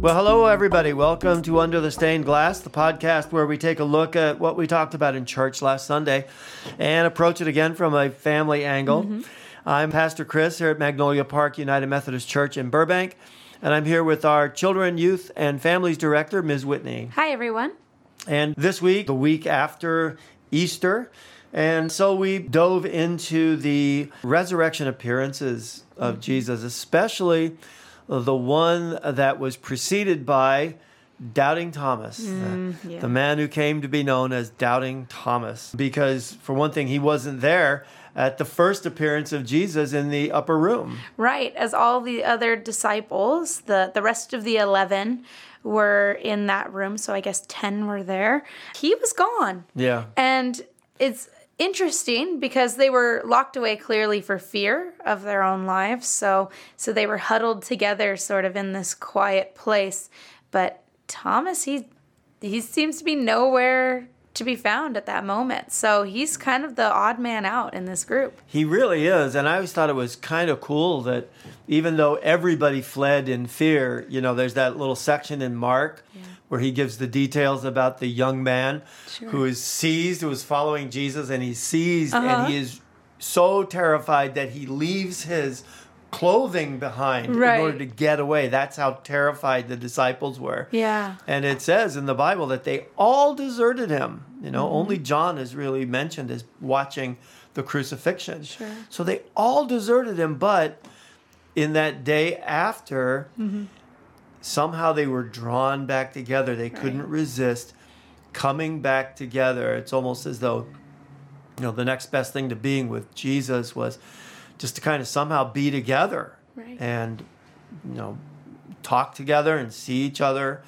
Well, hello, everybody. Welcome to Under the Stained Glass, the podcast where we take a look at what we talked about in church last Sunday and approach it again from a family angle. Mm-hmm. I'm Pastor Chris here at Magnolia Park United Methodist Church in Burbank, and I'm here with our Children, Youth, and Families Director, Ms. Whitney. Hi, everyone. And this week, the week after Easter, and so we dove into the resurrection appearances of mm-hmm. Jesus, especially the one that was preceded by Doubting Thomas, mm, the, yeah. the, man who came to be known as Doubting Thomas. Because, for one thing, he wasn't there at the first appearance of Jesus in the upper room. Right. As all the other disciples, the, the rest of the 11 were in that room. So I guess 10 were there. He was gone. Yeah. And it's interesting because they were locked away clearly for fear of their own lives. So so they were huddled together sort of in this quiet place. But Thomas he he seems to be nowhere to be found at that moment. So he's kind of the odd man out in this group. He really is. And I always thought it was kind of cool that even though everybody fled in fear, you know, there's that little section in Mark yeah where he gives the details about the young man sure. who is seized, who is following Jesus, and he's seized, uh-huh. and he is so terrified that he leaves his clothing behind right. in order to get away. That's how terrified the disciples were. Yeah. And it says in the Bible that they all deserted him. You know, mm-hmm. only John is really mentioned as watching the crucifixion. Sure. So they all deserted him, but in that day after, mm-hmm somehow they were drawn back together. They couldn't resist coming back together. It's almost as though, you know, the next best thing to being with Jesus was just to kind of somehow be together right. and, you know, talk together and see each other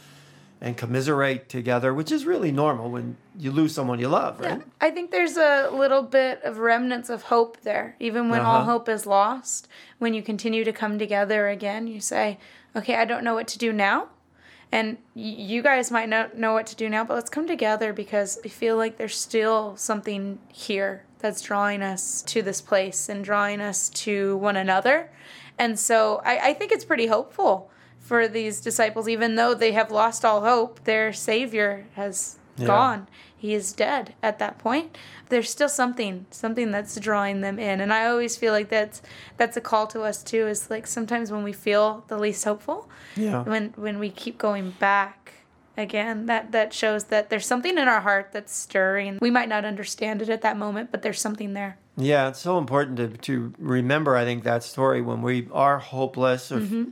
and commiserate together, which is really normal when you lose someone you love, right? Yeah. I think there's a little bit of remnants of hope there. Even when uh-huh. all hope is lost, when you continue to come together again, you say, okay, I don't know what to do now. And you guys might not know what to do now, but let's come together because I feel like there's still something here that's drawing us to this place and drawing us to one another. And so I, I think it's pretty hopeful for these disciples, even though they have lost all hope, their Savior has yeah. gone. He is dead at that point. There's still something, something that's drawing them in. And I always feel like that's that's a call to us too, is like sometimes when we feel the least hopeful, yeah. when when we keep going back again, that that shows that there's something in our heart that's stirring. We might not understand it at that moment, but there's something there. Yeah, it's so important to to remember I think that story when we are hopeless or mm-hmm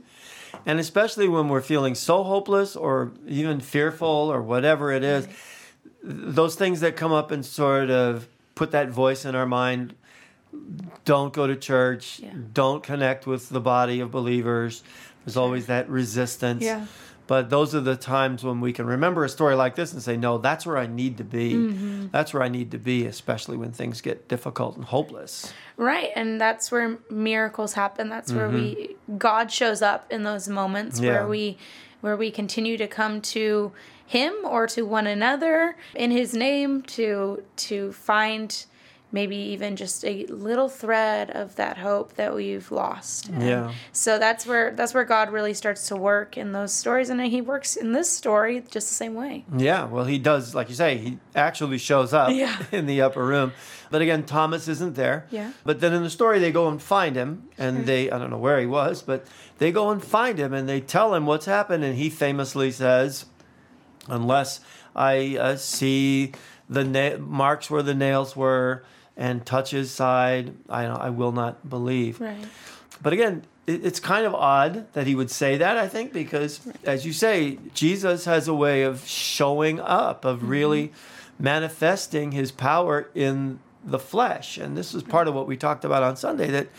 and especially when we're feeling so hopeless or even fearful or whatever it is, those things that come up and sort of put that voice in our mind don't go to church, yeah. don't connect with the body of believers. There's always that resistance. Yeah. But those are the times when we can remember a story like this and say, no, that's where I need to be. Mm-hmm. That's where I need to be, especially when things get difficult and hopeless. Right. And that's where miracles happen. That's mm-hmm. where we mm-hmm. God shows up in those moments yeah. where we where we continue to come to him or to one another in his name to to find maybe even just a little thread of that hope that we've lost. And yeah. So that's where that's where God really starts to work in those stories, and He works in this story just the same way. Yeah. Well, He does, like you say, He actually shows up yeah. in the upper room. But again, Thomas isn't there. Yeah. But then in the story, they go and find him, and they I don't know where he was, but they go and find him, and they tell him what's happened, and he famously says, "Unless I uh, see." The na- marks where the nails were, and touch his side, I, I will not believe. Right. But again, it, it's kind of odd that he would say that, I think, because as you say, Jesus has a way of showing up, of mm-hmm. really manifesting his power in the flesh. And this is part of what we talked about on Sunday that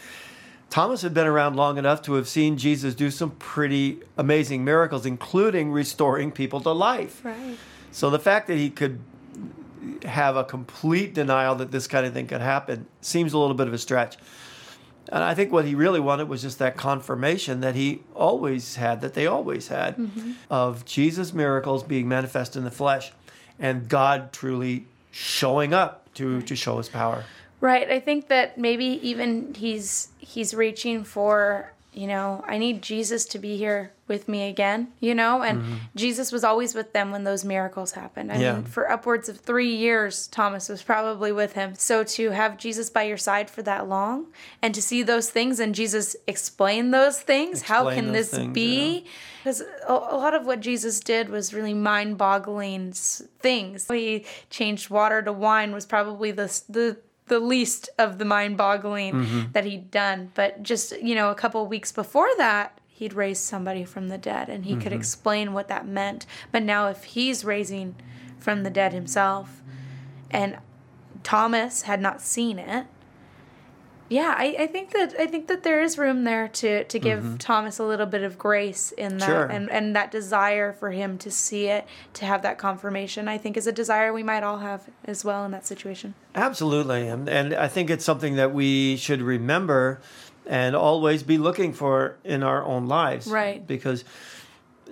Thomas had been around long enough to have seen Jesus do some pretty amazing miracles, including restoring people to life. Right. So the fact that he could have a complete denial that this kind of thing could happen seems a little bit of a stretch. And I think what he really wanted was just that confirmation that he always had, that they always had, mm-hmm. of Jesus' miracles being manifest in the flesh and God truly showing up to, to show his power. Right. I think that maybe even he's he's reaching for you know, I need Jesus to be here with me again, you know? And mm-hmm. Jesus was always with them when those miracles happened. I yeah. mean, for upwards of three years, Thomas was probably with him. So to have Jesus by your side for that long and to see those things and Jesus explain those things, explain how can this things, be? Because yeah. a lot of what Jesus did was really mind boggling things. He changed water to wine was probably the, the the least of the mind boggling mm-hmm. that he'd done. But just, you know, a couple weeks before that, he'd raised somebody from the dead and he mm-hmm. could explain what that meant. But now, if he's raising from the dead himself and Thomas had not seen it, yeah, I, I think that I think that there is room there to to give mm-hmm. Thomas a little bit of grace in that sure. and, and that desire for him to see it, to have that confirmation, I think is a desire we might all have as well in that situation. Absolutely. And and I think it's something that we should remember and always be looking for in our own lives. Right. Because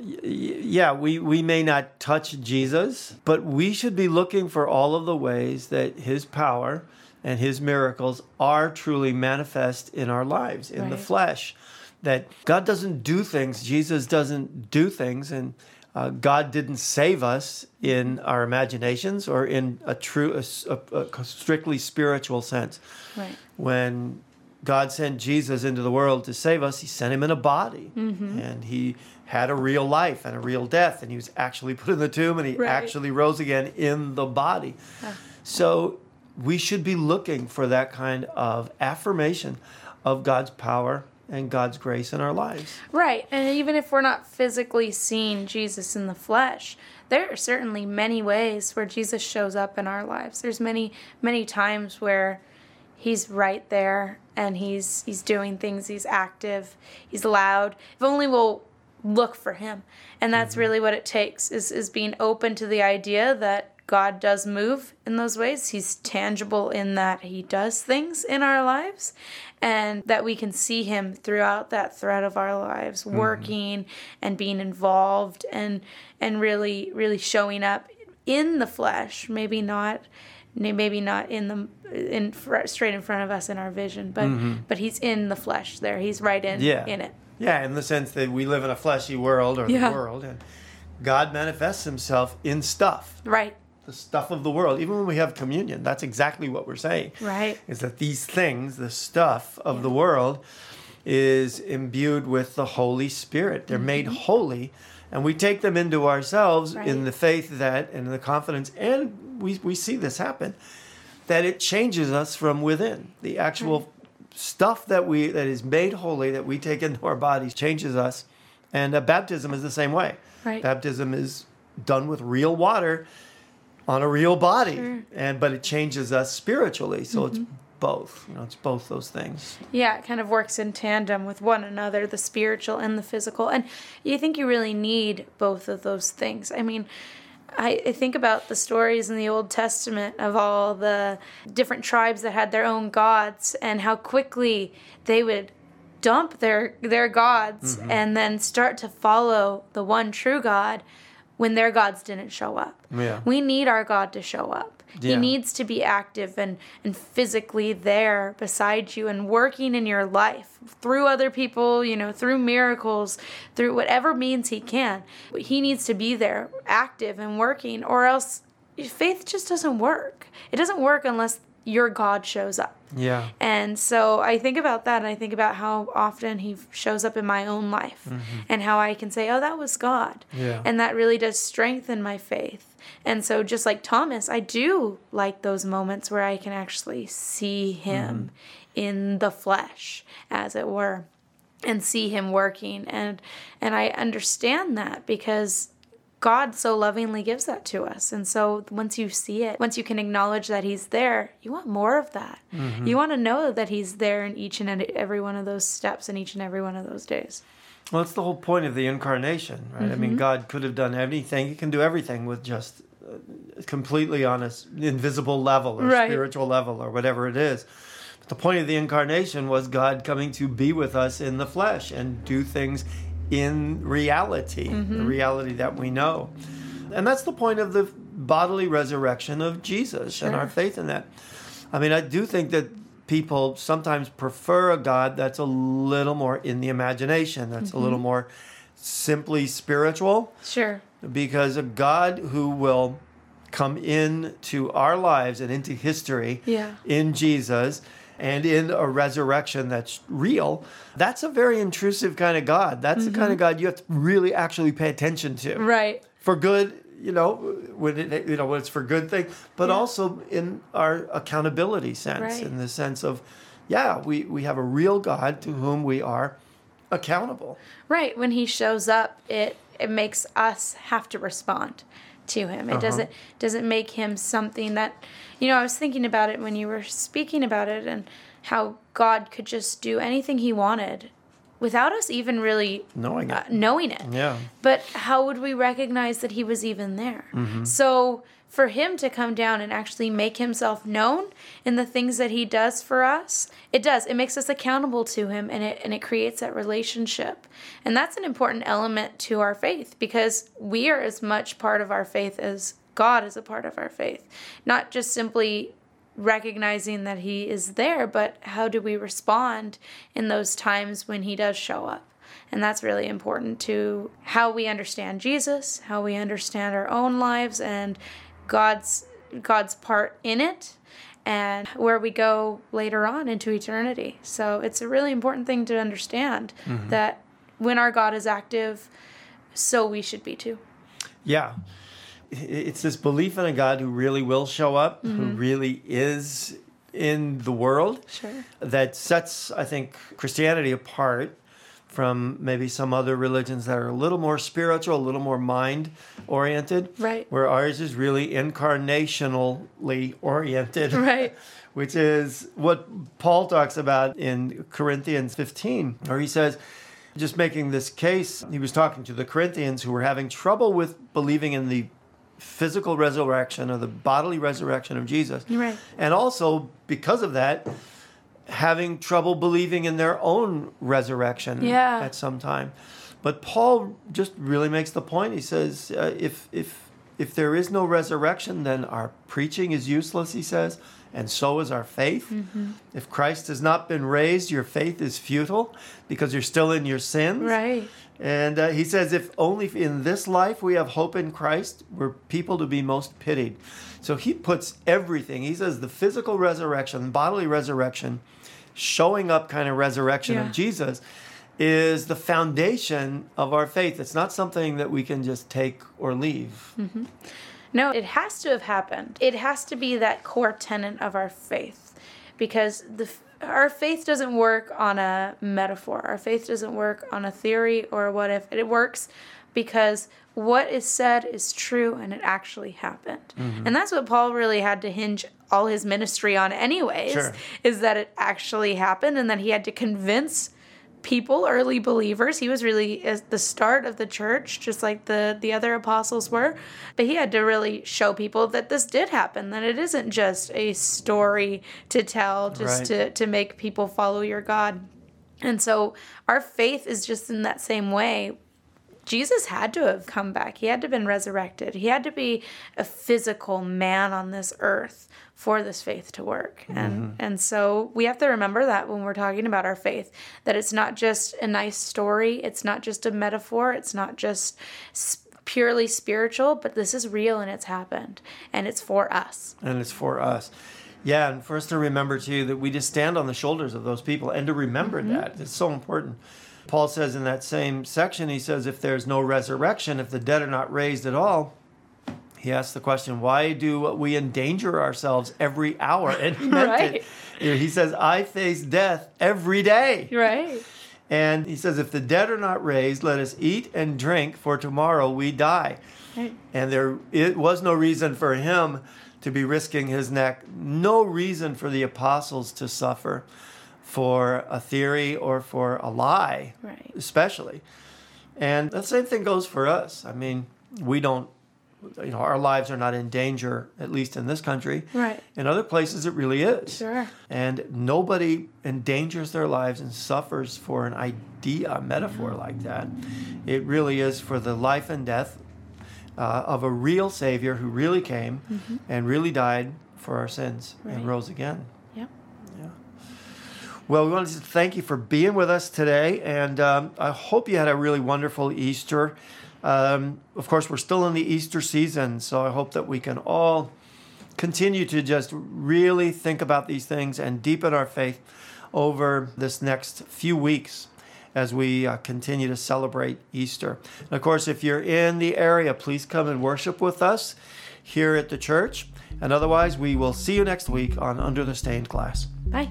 yeah, we, we may not touch Jesus, but we should be looking for all of the ways that his power and his miracles are truly manifest in our lives, in right. the flesh. That God doesn't do things, Jesus doesn't do things, and uh, God didn't save us in our imaginations or in a true, a, a, a strictly spiritual sense. Right. When God sent Jesus into the world to save us, He sent Him in a body, mm-hmm. and He had a real life and a real death, and He was actually put in the tomb, and He right. actually rose again in the body. So we should be looking for that kind of affirmation of God's power and God's grace in our lives. Right. And even if we're not physically seeing Jesus in the flesh, there are certainly many ways where Jesus shows up in our lives. There's many many times where he's right there and he's he's doing things, he's active, he's loud. If only we'll look for him. And that's mm-hmm. really what it takes is is being open to the idea that God does move in those ways. He's tangible in that He does things in our lives and that we can see Him throughout that thread of our lives, mm-hmm. working and being involved and and really really showing up in the flesh. Maybe not maybe not in the in straight in front of us in our vision, but mm-hmm. but He's in the flesh there. He's right in yeah. in it. Yeah, in the sense that we live in a fleshy world or yeah. the world and God manifests himself in stuff. Right the stuff of the world. Even when we have communion, that's exactly what we're saying. Right. Is that these things, the stuff of yeah. the world, is imbued with the Holy Spirit. They're mm-hmm. made holy, and we take them into ourselves right. in the faith that and the confidence, and we, we see this happen, that it changes us from within. The actual right. stuff that we that is made holy that we take into our bodies changes us, and uh, baptism is the same way. Right. Baptism is done with real water on a real body sure. and but it changes us spiritually so mm-hmm. it's both you know it's both those things yeah it kind of works in tandem with one another the spiritual and the physical and you think you really need both of those things i mean I, I think about the stories in the Old Testament of all the different tribes that had their own gods and how quickly they would dump their their gods mm-hmm. and then start to follow the one true God when their gods didn't show up. Yeah. We need our God to show up. Yeah. He needs to be active and, and physically there beside you and working in your life through other people, you know, through miracles, through whatever means he can. He needs to be there, active and working, or else faith just doesn't work. It doesn't work unless your God shows up. Yeah. And so I think about that and I think about how often he shows up in my own life mm-hmm. and how I can say, oh, that was God. Yeah. And that really does strengthen my faith. And so, just like Thomas, I do like those moments where I can actually see him mm-hmm. in the flesh, as it were, and see him working. And, and I understand that because God so lovingly gives that to us. And so once you see it, once you can acknowledge that He's there, you want more of that. Mm-hmm. You want to know that He's there in each and every one of those steps and each and every one of those days. Well, that's the whole point of the incarnation, right? Mm-hmm. I mean, mm-hmm. God could have done anything. He can do everything with just uh, completely on an invisible level or right. spiritual level or whatever it is. But the point of the incarnation was God coming to be with us in the flesh and do things in reality, mm-hmm. the reality that we know. And that's the point of the bodily resurrection of Jesus sure. and our faith in that. I mean, I do think that people sometimes prefer a God that's a little more in the imagination, that's a little more simply spiritual, Sure. because a God who will come into our lives and into history Yeah. in Jesus and in a resurrection that's real, that's a very intrusive kind of God. That's the kind of mm-hmm. God you have to really actually pay attention to Right. for good you know when it you know when it's for good thing but Yeah. also in our accountability sense Right. in the sense of yeah we we have a real god to whom we are accountable Right. When he shows up, it it makes us have to respond to him. It Uh-huh. doesn't doesn't make him something that you know, I was thinking about it when you were speaking about it and how God could just do anything he wanted without us even really knowing it uh, knowing it. yeah But how would we recognize that he was even there? So for him to come down and actually make himself known in the things that he does for us, it does. It makes us accountable to him and it and it creates that relationship. And that's an important element to our faith because we are as much part of our faith as God is a part of our faith. Not just simply recognizing that he is there, but how do we respond in those times when he does show up? And that's really important to how we understand Jesus, how we understand our own lives and God's God's part in it and where we go later on into eternity. So it's a really important thing to understand that when our God is active, so we should be too. yeah it's this belief in a god who really will show up who Mm-hmm. really is in the world Sure. that sets, I think, Christianity apart from maybe some other religions that are a little more spiritual, a little more mind oriented. Right. Where ours is really incarnationally oriented. Right. Which is what Paul talks about in Corinthians 15, where he says, just making this case, he was talking to the Corinthians who were having trouble with believing in the physical resurrection or the bodily resurrection of Jesus. Right. And also, because of that, having trouble believing in their own resurrection Yeah. at some time. But Paul just really makes the point. He says, uh, if, if, if there is no resurrection, then our preaching is useless, he says, and so is our faith. Mm-hmm. If Christ has not been raised, your faith is futile because you're still in your sins. Right. And uh, he says, if only in this life we have hope in Christ, we're people to be most pitied. So he puts everything, he says, the physical resurrection, bodily resurrection, showing up kind of resurrection Yeah. of Jesus is the foundation of our faith. It's not something that we can just take or leave. No, it has to have happened. It has to be that core tenet of our faith because the our faith doesn't work on a metaphor. Our faith doesn't work on a theory or a what if. It works because what is said is true and it actually happened. Mm-hmm. And that's what Paul really had to hinge all his ministry on anyways Sure. is that it actually happened and that he had to convince people, early believers. He was really at the start of the church, just like the the other apostles were. But he had to really show people that this did happen, that it isn't just a story to tell, just Right. to to make people follow your God. And so our faith is just in that same way. Jesus had to have come back. He had to have been resurrected. He had to be a physical man on this earth for this faith to work. And mm-hmm. and so we have to remember that when we're talking about our faith that it's not just a nice story, it's not just a metaphor, it's not just purely spiritual, but this is real and it's happened and it's for us. and it's for us. Yeah, and for us to remember too that we just stand on the shoulders of those people and to remember mm-hmm. that. It's so important. Paul says in that same section, he says, if there's no resurrection, if the dead are not raised at all, he asks the question, why do we endanger ourselves every hour? And he meant Right. it. He says, I face death every day. Right. And he says, if the dead are not raised, let us eat and drink, for tomorrow we die. Right. And there it was no reason for him to be risking his neck, no reason for the apostles to suffer for a theory or for a lie, Right. especially. And the same thing goes for us. I mean, we don't, you know, our lives are not in danger, at least in this country. Right. In other places, it really is. Sure. And nobody endangers their lives and suffers for an idea, a metaphor like that. It really is for the life and death uh, of a real Savior who really came and really died for our sins Right. and rose again. Yep. Yeah. Well, we wanted to thank you for being with us today, and um, I hope you had a really wonderful Easter. Um, of course, we're still in the Easter season, so I hope that we can all continue to just really think about these things and deepen our faith over this next few weeks as we uh, continue to celebrate Easter. And of course, if you're in the area, please come and worship with us here at the church. And otherwise, we will see you next week on Under the Stained Glass. Bye.